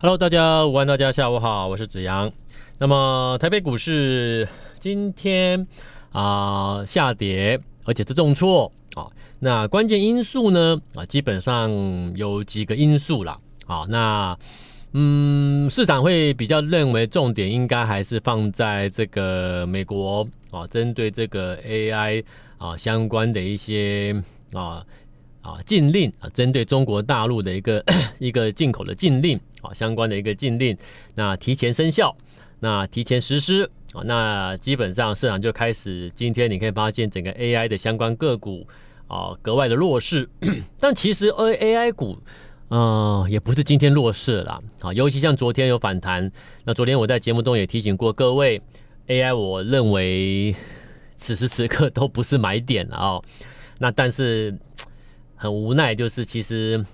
Hello，大家午安，大家下午好，我是子阳。那么台北股市今天啊、下跌，而且是重挫啊。那关键因素呢啊，基本上有几个因素啦。啊。那嗯，市场会比较认为重点应该还是放在这个美国啊，针对这个 AI 啊相关的一些啊。啊，禁令啊，针对中国大陆的一个 一个进口的禁令啊，相关的一个禁令，那提前生效，那提前实施啊，那基本上市场就开始，今天你可以发现整个 AI 的相关个股啊格外的弱势，但其实 AI 股呃也不是今天弱势了啦啊，尤其像昨天有反弹，那昨天我在节目中也提醒过各位，AI 我认为此时此刻都不是买点了啊，那但是。很无奈，就是其实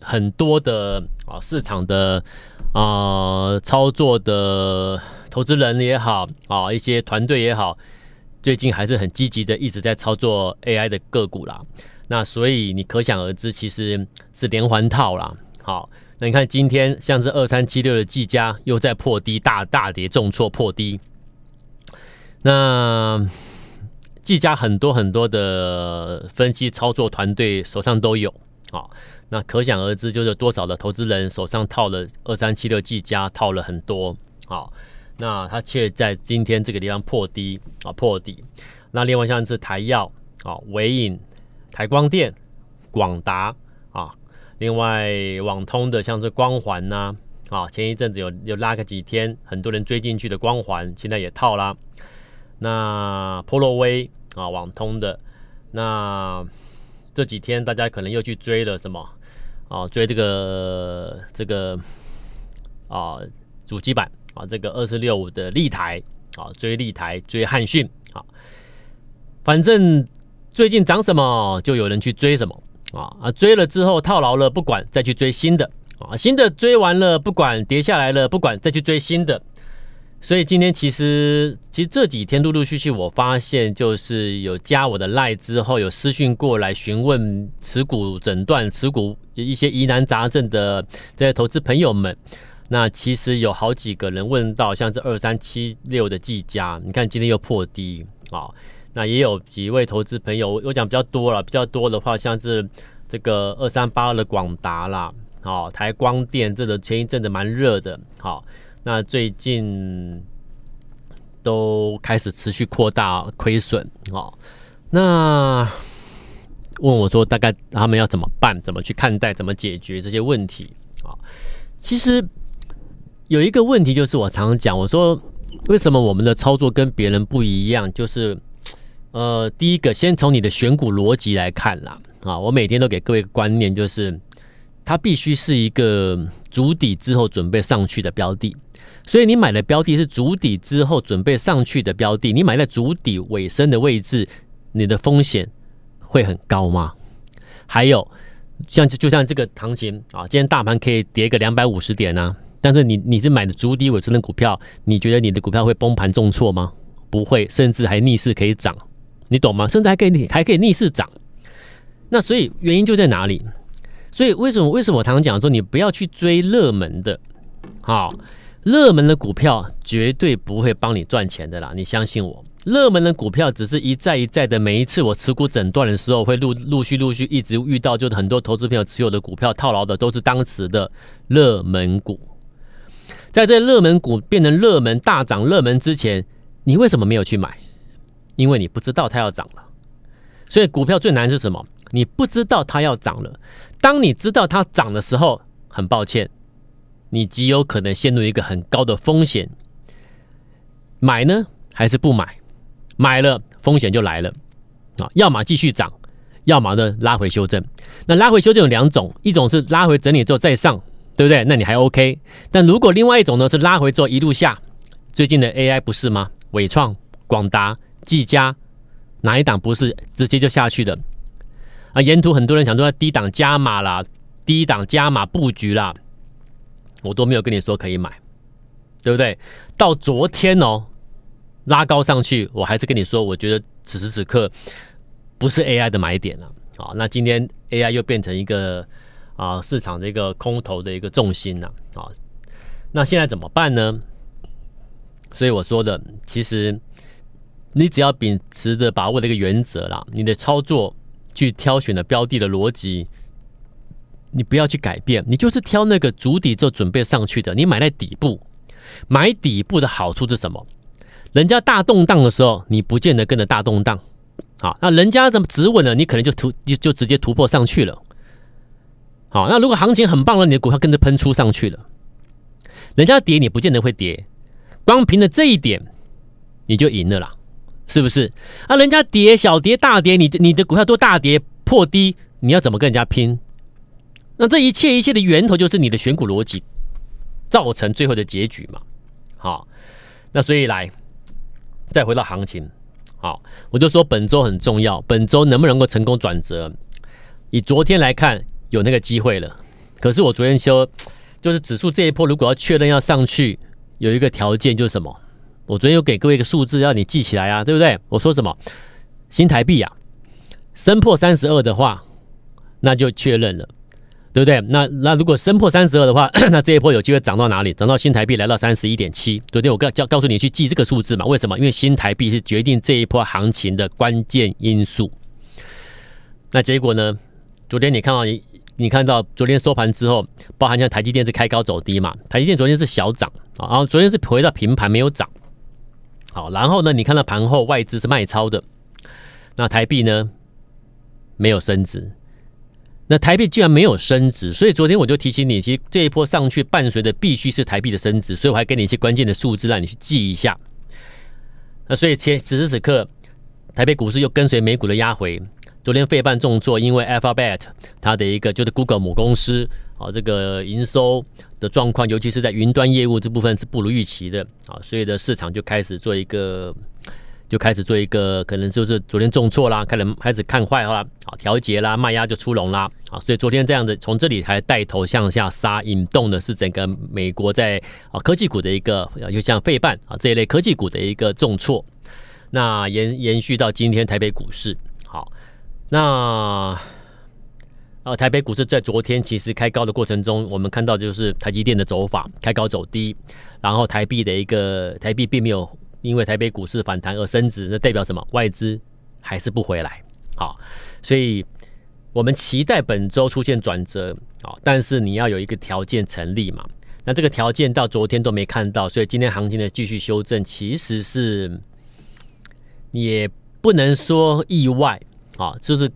很多的啊市场的啊操作的投资人也好啊，一些团队也好，最近还是很积极的一直在操作 AI 的个股啦。那所以你可想而知，其实是连环套啦。好，那你看今天像是二三七六的技嘉又在破低，大大跌重挫破低。那技嘉很多很多的分析操作团队手上都有啊，那可想而知，就是多少的投资人手上套了二三七六技嘉套了很多啊，那他却在今天这个地方破低啊破底。那另外像是台燿啊、纬颖、台光电、广达啊，另外网通的像是光环呐啊，前一阵子有有拉个几天，很多人追进去的光环，现在也套啦。那波若威。啊，网通的那这几天大家可能又去追了什么啊？追这个这个啊主机板啊，这个二四六五的立台啊，追立台追汉讯啊，反正最近涨什么就有人去追什么啊啊，追了之后套牢了不管，再去追新的啊，新的追完了不管，跌下来了不管，再去追新的。所以今天其实，其实这几天陆陆续续，我发现就是有加我的赖之后，有私讯过来询问持股诊断、持股一些疑难杂症的这些投资朋友们。那其实有好几个人问到，像是二三七六的技嘉，你看今天又破低啊。那也有几位投资朋友，我讲比较多了，比较多的话，像是这个二三八二的广达啦，哦，台光电这个前一阵子蛮热的，好。那最近都开始持续扩大亏损哦。那问我说，大概他们要怎么办？怎么去看待？怎么解决这些问题啊？其实有一个问题，就是我常常讲，我说为什么我们的操作跟别人不一样？就是呃，第一个，先从你的选股逻辑来看啦啊。我每天都给各位观念，就是它必须是一个筑底之后准备上去的标的。所以你买的标的是主底之后准备上去的标的，你买在主底尾声的位置，你的风险会很高吗？还有像就像这个行情啊，今天大盘可以跌个两百五十点啊，但是你你是买的主底尾声的股票，你觉得你的股票会崩盘重挫吗？不会，甚至还逆势可以涨，你懂吗？甚至还可以还可以逆势涨。那所以原因就在哪里？所以为什么为什么我常常讲说你不要去追热门的，好。热门的股票绝对不会帮你赚钱的啦，你相信我。热门的股票只是一再一再的，每一次我持股诊断的时候，会陆陆续陆续一直遇到，就是很多投资朋友持有的股票套牢的都是当时的热门股。在这热门股变成热门大涨热门之前，你为什么没有去买？因为你不知道它要涨了。所以股票最难是什么？你不知道它要涨了。当你知道它涨的时候，很抱歉。你极有可能陷入一个很高的风险，买呢还是不买？买了风险就来了啊！要么继续涨，要么呢拉回修正。那拉回修正有两种，一种是拉回整理之后再上，对不对？那你还 OK。但如果另外一种呢是拉回之后一路下，最近的 AI 不是吗？纬创、广达、技嘉，哪一档不是直接就下去的？啊，沿途很多人想说要低档加码啦，低档加码布局啦。我都没有跟你说可以买，对不对？到昨天哦，拉高上去，我还是跟你说，我觉得此时此刻不是 AI 的买点了。好，那今天 AI 又变成一个啊市场的一个空头的一个重心了啊，那现在怎么办呢？所以我说的，其实你只要秉持着把握的一个原则啦，你的操作去挑选的标的的逻辑，你不要去改变，你就是挑那个足底就准备上去的，你买在底部，买底部的好处是什么？人家大动荡的时候，你不见得跟着大动荡，好，那人家怎么止稳了，你可能就突就就直接突破上去了，好，那如果行情很棒了，你的股票跟着喷出上去了，人家跌你不见得会跌，光凭着这一点你就赢了啦，是不是？啊，人家跌小跌大跌，你你的股票都大跌破低，你要怎么跟人家拼？那这一切一切的源头就是你的选股逻辑造成最后的结局嘛，好，那所以来。再回到行情，好，我就说本周很重要，本周能不能够成功转折？以昨天来看，有那个机会了。可是我昨天说，就是指数这一波如果要确认要上去，有一个条件就是什么？我昨天有给各位一个数字，要你记起来啊，对不对？我说什么？新台币啊，升破三十二的话，那就确认了。对不对？那那如果升破三十二的话，那这一波有机会涨到哪里？涨到新台币来到三十一点七。昨天我告告告诉你去记这个数字嘛？为什么？因为新台币是决定这一波行情的关键因素。那结果呢？昨天你看到你你看到昨天收盘之后，包含像台积电是开高走低嘛？台积电昨天是小涨啊，然后昨天是回到平盘没有涨。好，然后呢，你看到盘后外资是卖超的，那台币呢没有升值。那台币居然没有升值，所以昨天我就提醒你，其实这一波上去伴随的必须是台币的升值，所以我还给你一些关键的数字让你去记一下。那所以前此时此刻，台北股市又跟随美股的压回。昨天费半重挫，因为 Alphabet 它的一个就是 Google 母公司啊，这个营收的状况，尤其是在云端业务这部分是不如预期的啊，所以的市场就开始做一个。就开始做一个可能就是昨天重挫啦，开始开始看坏啦，好调节啦，卖压就出笼啦，啊，所以昨天这样的从这里还带头向下杀，引动的是整个美国在啊科技股的一个，就像费半啊这一类科技股的一个重挫，那延延续到今天台北股市，好，那呃台北股市在昨天其实开高的过程中，我们看到就是台积电的走法，开高走低，然后台币的一个台币并没有。因为台北股市反弹而升值，那代表什么？外资还是不回来。好，所以我们期待本周出现转折。好，但是你要有一个条件成立嘛。那这个条件到昨天都没看到，所以今天行情的继续修正，其实是也不能说意外啊，就是。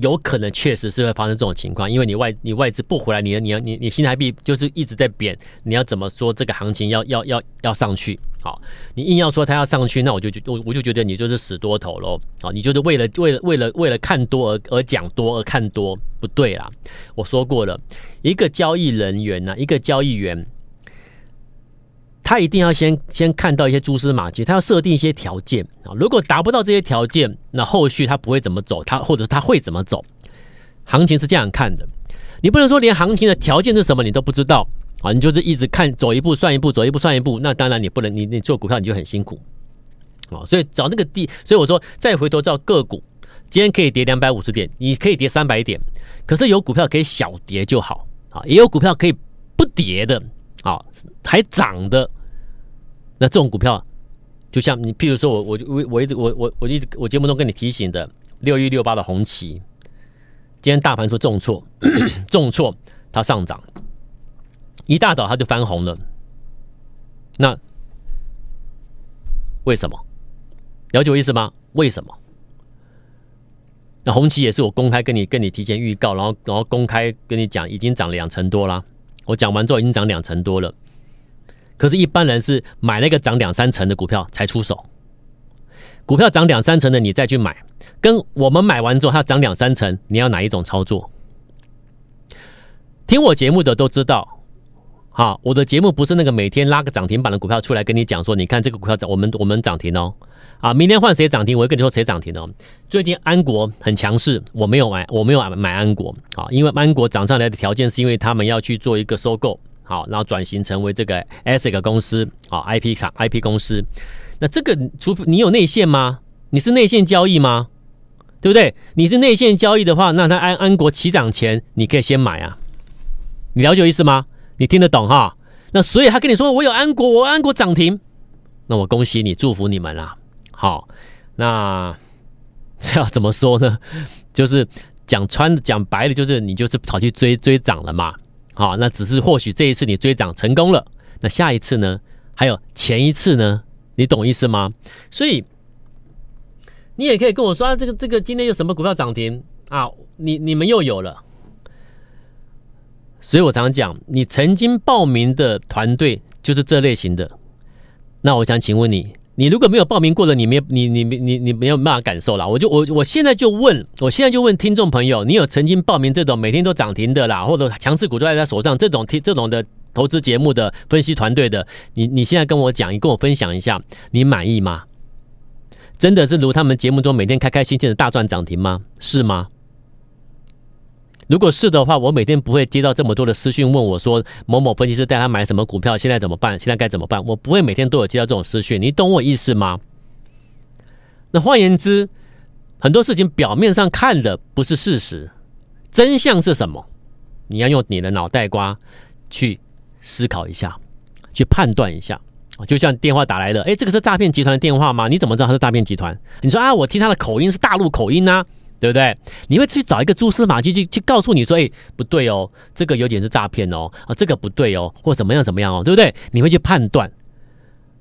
有可能确实是会发生这种情况，因为你外你外资不回来，你你你你新台币就是一直在贬，你要怎么说这个行情要要要要上去？好，你硬要说它要上去，那我就我我就觉得你就是死多头喽。好，你就是为了为了为了为了看多而而讲多而看多，不对啦。我说过了，一个交易人员呢，一个交易员。他一定要先先看到一些蛛丝马迹，他要设定一些条件啊。如果达不到这些条件，那后续他不会怎么走，他或者他会怎么走？行情是这样看的，你不能说连行情的条件是什么你都不知道啊，你就是一直看走一步算一步，走一步算一步，那当然你不能，你你做股票你就很辛苦啊。所以找那个地，所以我说再回头找个股，今天可以跌两百五十点，你可以跌三百点，可是有股票可以小跌就好啊，也有股票可以不跌的啊，还涨的。那这种股票，就像你，譬如说我，我我我一直我我我一直我节目中跟你提醒的六一六八的红旗，今天大盘说重挫，重挫它上涨，一大早它就翻红了。那为什么？了解我意思吗？为什么？那红旗也是我公开跟你跟你提前预告，然后然后公开跟你讲，已经涨两成多了。我讲完之后已经涨两成多了。可是，一般人是买那个涨两三成的股票才出手。股票涨两三成的，你再去买，跟我们买完之后它涨两三成，你要哪一种操作？听我节目的都知道，好，我的节目不是那个每天拉个涨停板的股票出来跟你讲说，你看这个股票涨，我们我们涨停哦，啊，明天换谁涨停，我会跟你说谁涨停哦。最近安国很强势，我没有买，我没有买安国啊，因为安国涨上来的条件是因为他们要去做一个收购。好，然后转型成为这个 ASIC 公司啊，IP 厂 IP 公司。那这个，除非你有内线吗？你是内线交易吗？对不对？你是内线交易的话，那它安安国起涨前，你可以先买啊。你了解我意思吗？你听得懂哈？那所以他跟你说我有安国，我安国涨停，那我恭喜你，祝福你们啦。好，那 这要怎么说呢？就是讲穿讲白了，就是你就是跑去追追涨了嘛。好，那只是或许这一次你追涨成功了，那下一次呢？还有前一次呢？你懂意思吗？所以你也可以跟我说，啊、这个这个今天有什么股票涨停啊？你你们又有了。所以我常常讲，你曾经报名的团队就是这类型的。那我想请问你，你如果没有报名过的，你没你你你你你没有办法感受了。我就我我现在就问，我现在就问听众朋友，你有曾经报名这种每天都涨停的啦，或者强势股都在他手上这种听这种的？投资节目的分析团队的你，你现在跟我讲，你跟我分享一下，你满意吗？真的是如他们节目中每天开开心心的大赚涨停吗？是吗？如果是的话，我每天不会接到这么多的私讯问我说某某分析师带他买什么股票，现在怎么办？现在该怎么办？我不会每天都有接到这种私讯，你懂我意思吗？那换言之，很多事情表面上看的不是事实，真相是什么？你要用你的脑袋瓜去。思考一下，去判断一下，就像电话打来了，哎，这个是诈骗集团的电话吗？你怎么知道他是诈骗集团？你说啊，我听他的口音是大陆口音呐、对不对？你会去找一个蛛丝马迹去去告诉你说，哎，不对哦，这个有点是诈骗哦，啊，这个不对哦，或怎么样怎么样哦，对不对？你会去判断。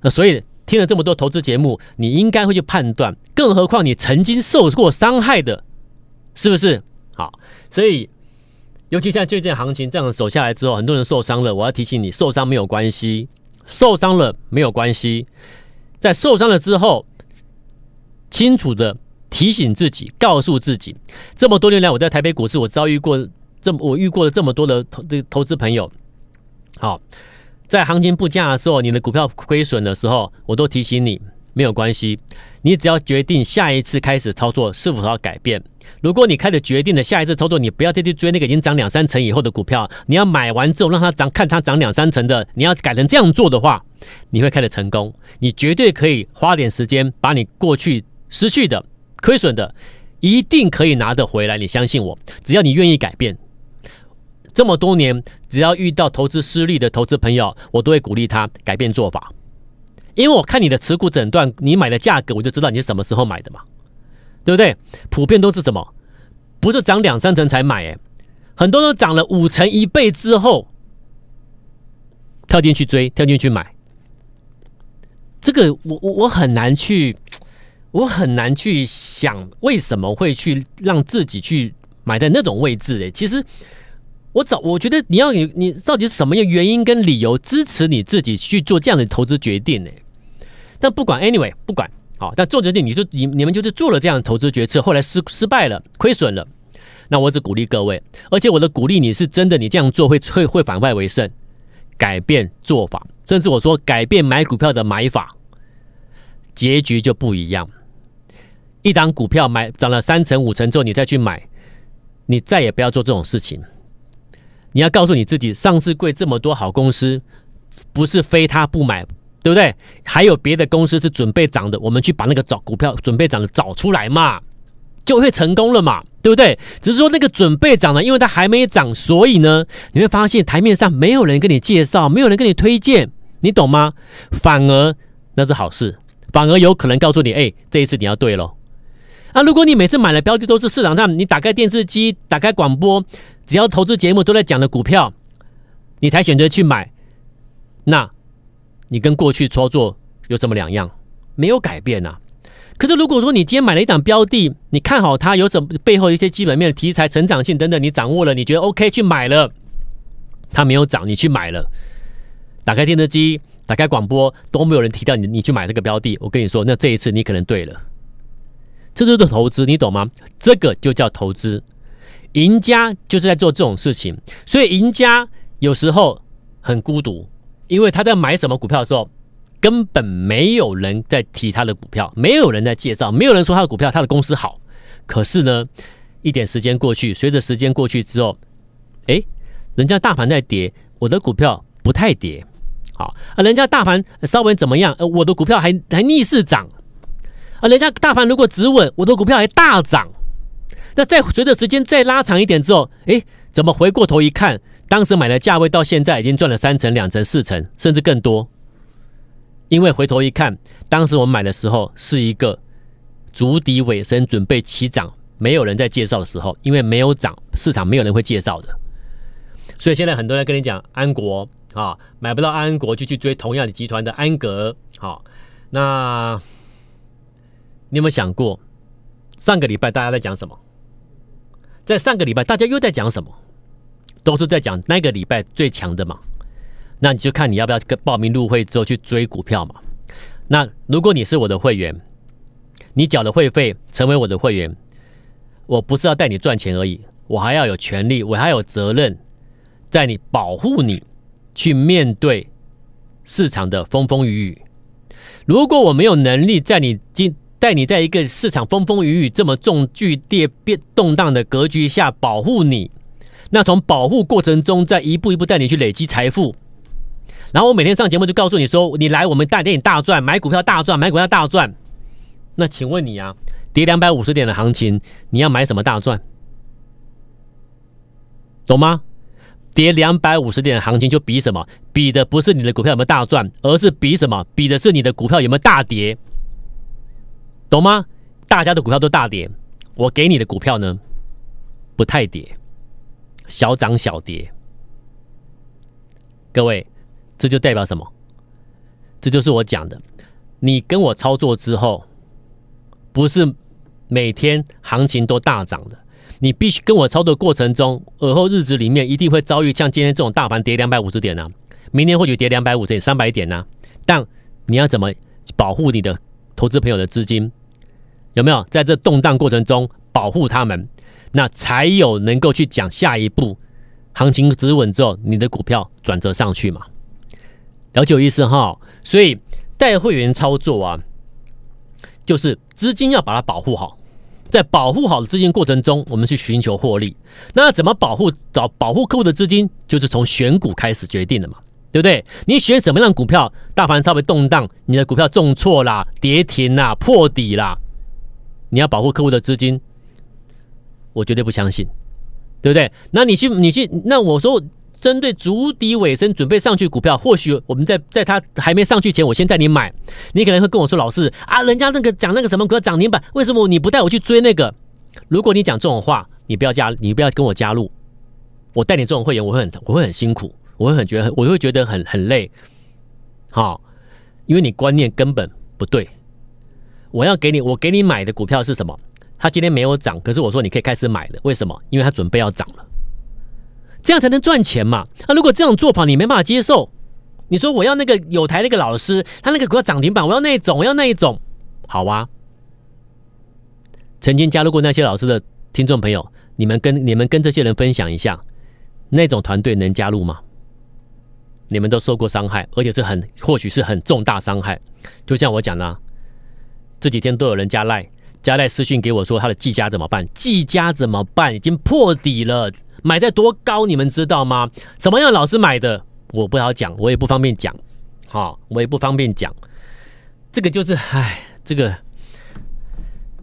那所以听了这么多投资节目，你应该会去判断，更何况你曾经受过伤害的，是不是？好，所以。尤其现在最近行情这样走下来之后，很多人受伤了。我要提醒你，受伤没有关系，受伤了没有关系。在受伤了之后，清楚的提醒自己，告诉自己，这么多年来我在台北股市，我遭遇过这么我遇过了这么多的投的投资朋友。好，在行情不佳的时候，你的股票亏损的时候，我都提醒你，没有关系。你只要决定下一次开始操作是否要改变。如果你开始决定了下一次操作，你不要再去追那个已经涨两三成以后的股票，你要买完之后让它涨，看它涨两三成的，你要改成这样做的话，你会开始成功。你绝对可以花点时间把你过去失去的、亏损的，一定可以拿得回来。你相信我，只要你愿意改变。这么多年，只要遇到投资失利的投资朋友，我都会鼓励他改变做法，因为我看你的持股诊断，你买的价格，我就知道你是什么时候买的嘛。对不对？普遍都是什么？不是涨两三成才买，哎，很多都涨了五成一倍之后，跳进去追，跳进去买。这个我我我很难去，我很难去想为什么会去让自己去买在那种位置。哎，其实我找，我觉得你要你你到底是什么样原因跟理由支持你自己去做这样的投资决定呢？但不管，anyway，不管。好，但做决定，你就你你们就是做了这样的投资决策，后来失失败了，亏损了。那我只鼓励各位，而且我的鼓励你是真的，你这样做会会会反败为胜，改变做法，甚至我说改变买股票的买法，结局就不一样。一档股票买涨了三成五成之后，你再去买，你再也不要做这种事情。你要告诉你自己，上市贵这么多好公司，不是非他不买。对不对？还有别的公司是准备涨的，我们去把那个找股票准备涨的找出来嘛，就会成功了嘛，对不对？只是说那个准备涨的，因为它还没涨，所以呢，你会发现台面上没有人跟你介绍，没有人跟你推荐，你懂吗？反而那是好事，反而有可能告诉你，哎，这一次你要对喽。啊，如果你每次买的标的都是市场上你打开电视机、打开广播，只要投资节目都在讲的股票，你才选择去买，那。你跟过去操作有什么两样？没有改变呐、啊。可是如果说你今天买了一档标的，你看好它有什么背后一些基本面的题材、成长性等等，你掌握了，你觉得 OK 去买了，它没有涨，你去买了，打开电视机、打开广播都没有人提到你，你去买这个标的，我跟你说，那这一次你可能对了。这就是投资，你懂吗？这个就叫投资。赢家就是在做这种事情，所以赢家有时候很孤独。因为他在买什么股票的时候，根本没有人在提他的股票，没有人在介绍，没有人说他的股票，他的公司好。可是呢，一点时间过去，随着时间过去之后，哎，人家大盘在跌，我的股票不太跌，好啊，人家大盘稍微怎么样，呃，我的股票还还逆势涨，啊，人家大盘如果止稳，我的股票还大涨。那再随着时间再拉长一点之后，哎，怎么回过头一看？当时买的价位到现在已经赚了三成、两成、四成，甚至更多。因为回头一看，当时我们买的时候是一个筑底尾声，准备起涨，没有人在介绍的时候，因为没有涨，市场没有人会介绍的。所以现在很多人跟你讲安国啊，买不到安国就去追同样的集团的安格。好，那你有没有想过，上个礼拜大家在讲什么？在上个礼拜大家又在讲什么？都是在讲那个礼拜最强的嘛。那你就看你要不要跟报名入会之后去追股票嘛。那如果你是我的会员，你缴了会费成为我的会员，我不是要带你赚钱而已，我还要有权利，我还有责任。在你保护你去面对市场的风风雨雨。如果我没有能力在你今带你在一个市场风风雨雨这么重剧烈变动荡的格局下保护你，那从保护过程中再一步一步带你去累积财富，然后我每天上节目就告诉你说，你来我们带给你大赚，买股票大赚，买股票大赚。那请问你啊，跌两百五十点的行情，你要买什么大赚？懂吗？跌两百五十点的行情就比什么？比的不是你的股票有没有大赚，而是比什么？比的是你的股票有没有大跌，懂吗？大家的股票都大跌，我给你的股票呢，不太跌，小涨小跌。各位，这就代表什么？这就是我讲的，你跟我操作之后，不是每天行情都大涨的。你必须跟我操作过程中，尔后日子里面一定会遭遇像今天这种大盘跌两百五十点呢、明天或许跌两百五十点、三百点呢、但你要怎么保护你的投资朋友的资金？有没有在这动荡过程中保护他们？那才有能够去讲下一步行情止稳之后，你的股票转折上去嘛？了解我意思哈？所以带会员操作啊，就是资金要把它保护好。在保护好的资金过程中，我们去寻求获利。那怎么保护找保护客户的资金，就是从选股开始决定的嘛，对不对？你选什么样的股票，大盘稍微动荡，你的股票重挫啦、跌停啦、破底啦，你要保护客户的资金，我绝对不相信，对不对？那你去，你去，那我说。针对足底尾声准备上去股票，或许我们在在它还没上去前，我先带你买。你可能会跟我说：“老师啊，人家那个讲那个什么股涨停板，为什么你不带我去追那个？”如果你讲这种话，你不要加，你不要跟我加入。我带你这种会员，我会很我会很辛苦，我会很觉得我会觉得很很累。好，因为你观念根本不对。我要给你，我给你买的股票是什么？它今天没有涨，可是我说你可以开始买了。为什么？因为它准备要涨了。这样才能赚钱嘛？那、啊、如果这种做法你没办法接受，你说我要那个有台那个老师，他那个股票涨停板，我要那一种，我要那一种，好啊。曾经加入过那些老师的听众朋友，你们跟你们跟这些人分享一下，那种团队能加入吗？你们都受过伤害，而且是很或许是很重大伤害。就像我讲的，这几天都有人加赖加赖私讯给我说他的技嘉怎么办？技嘉怎么办？已经破底了。买在多高，你们知道吗？什么样老师买的，我不好讲，我也不方便讲，好，我也不方便讲。这个就是，唉，这个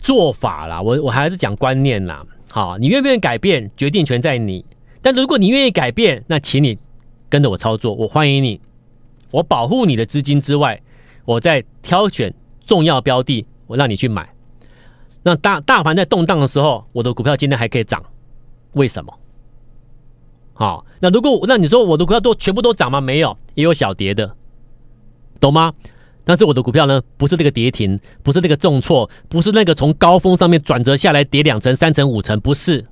做法啦，我我还是讲观念啦。好，你愿不愿意改变，决定权在你。但如果你愿意改变，那请你跟着我操作，我欢迎你。我保护你的资金之外，我在挑选重要标的，我让你去买。那大大盘在动荡的时候，我的股票今天还可以涨，为什么？好，那如果那你说我的股票都全部都涨吗？没有，也有小跌的，懂吗？但是我的股票呢，不是那个跌停，不是那个重挫，不是那个从高峰上面转折下来跌两成、三成、五成，不是。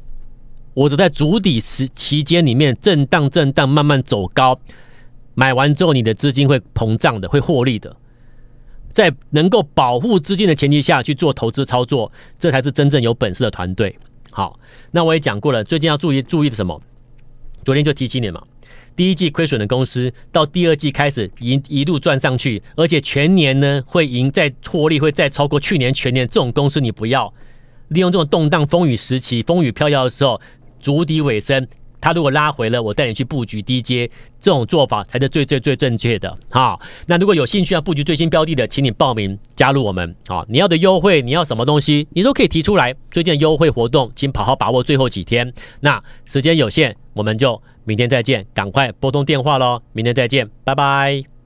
我只在主底时期间里面震荡、震荡，慢慢走高。买完之后，你的资金会膨胀的，会获利的。在能够保护资金的前提下去做投资操作，这才是真正有本事的团队。好，那我也讲过了，最近要注意注意的什么？昨天就提醒你嘛，第一季亏损的公司，到第二季开始一一路赚上去，而且全年呢会赢，再获利会再超过去年全年，这种公司你不要利用这种动荡风雨时期，风雨飘摇的时候，逐底尾声，他如果拉回了，我带你去布局低阶，这种做法才是最最最正确的。哈，那如果有兴趣要布局最新标的的，请你报名加入我们。啊，你要的优惠，你要什么东西，你都可以提出来。最近的优惠活动，请好好把握最后几天。那时间有限。我们就明天再见，赶快拨通电话喽！明天再见，拜拜。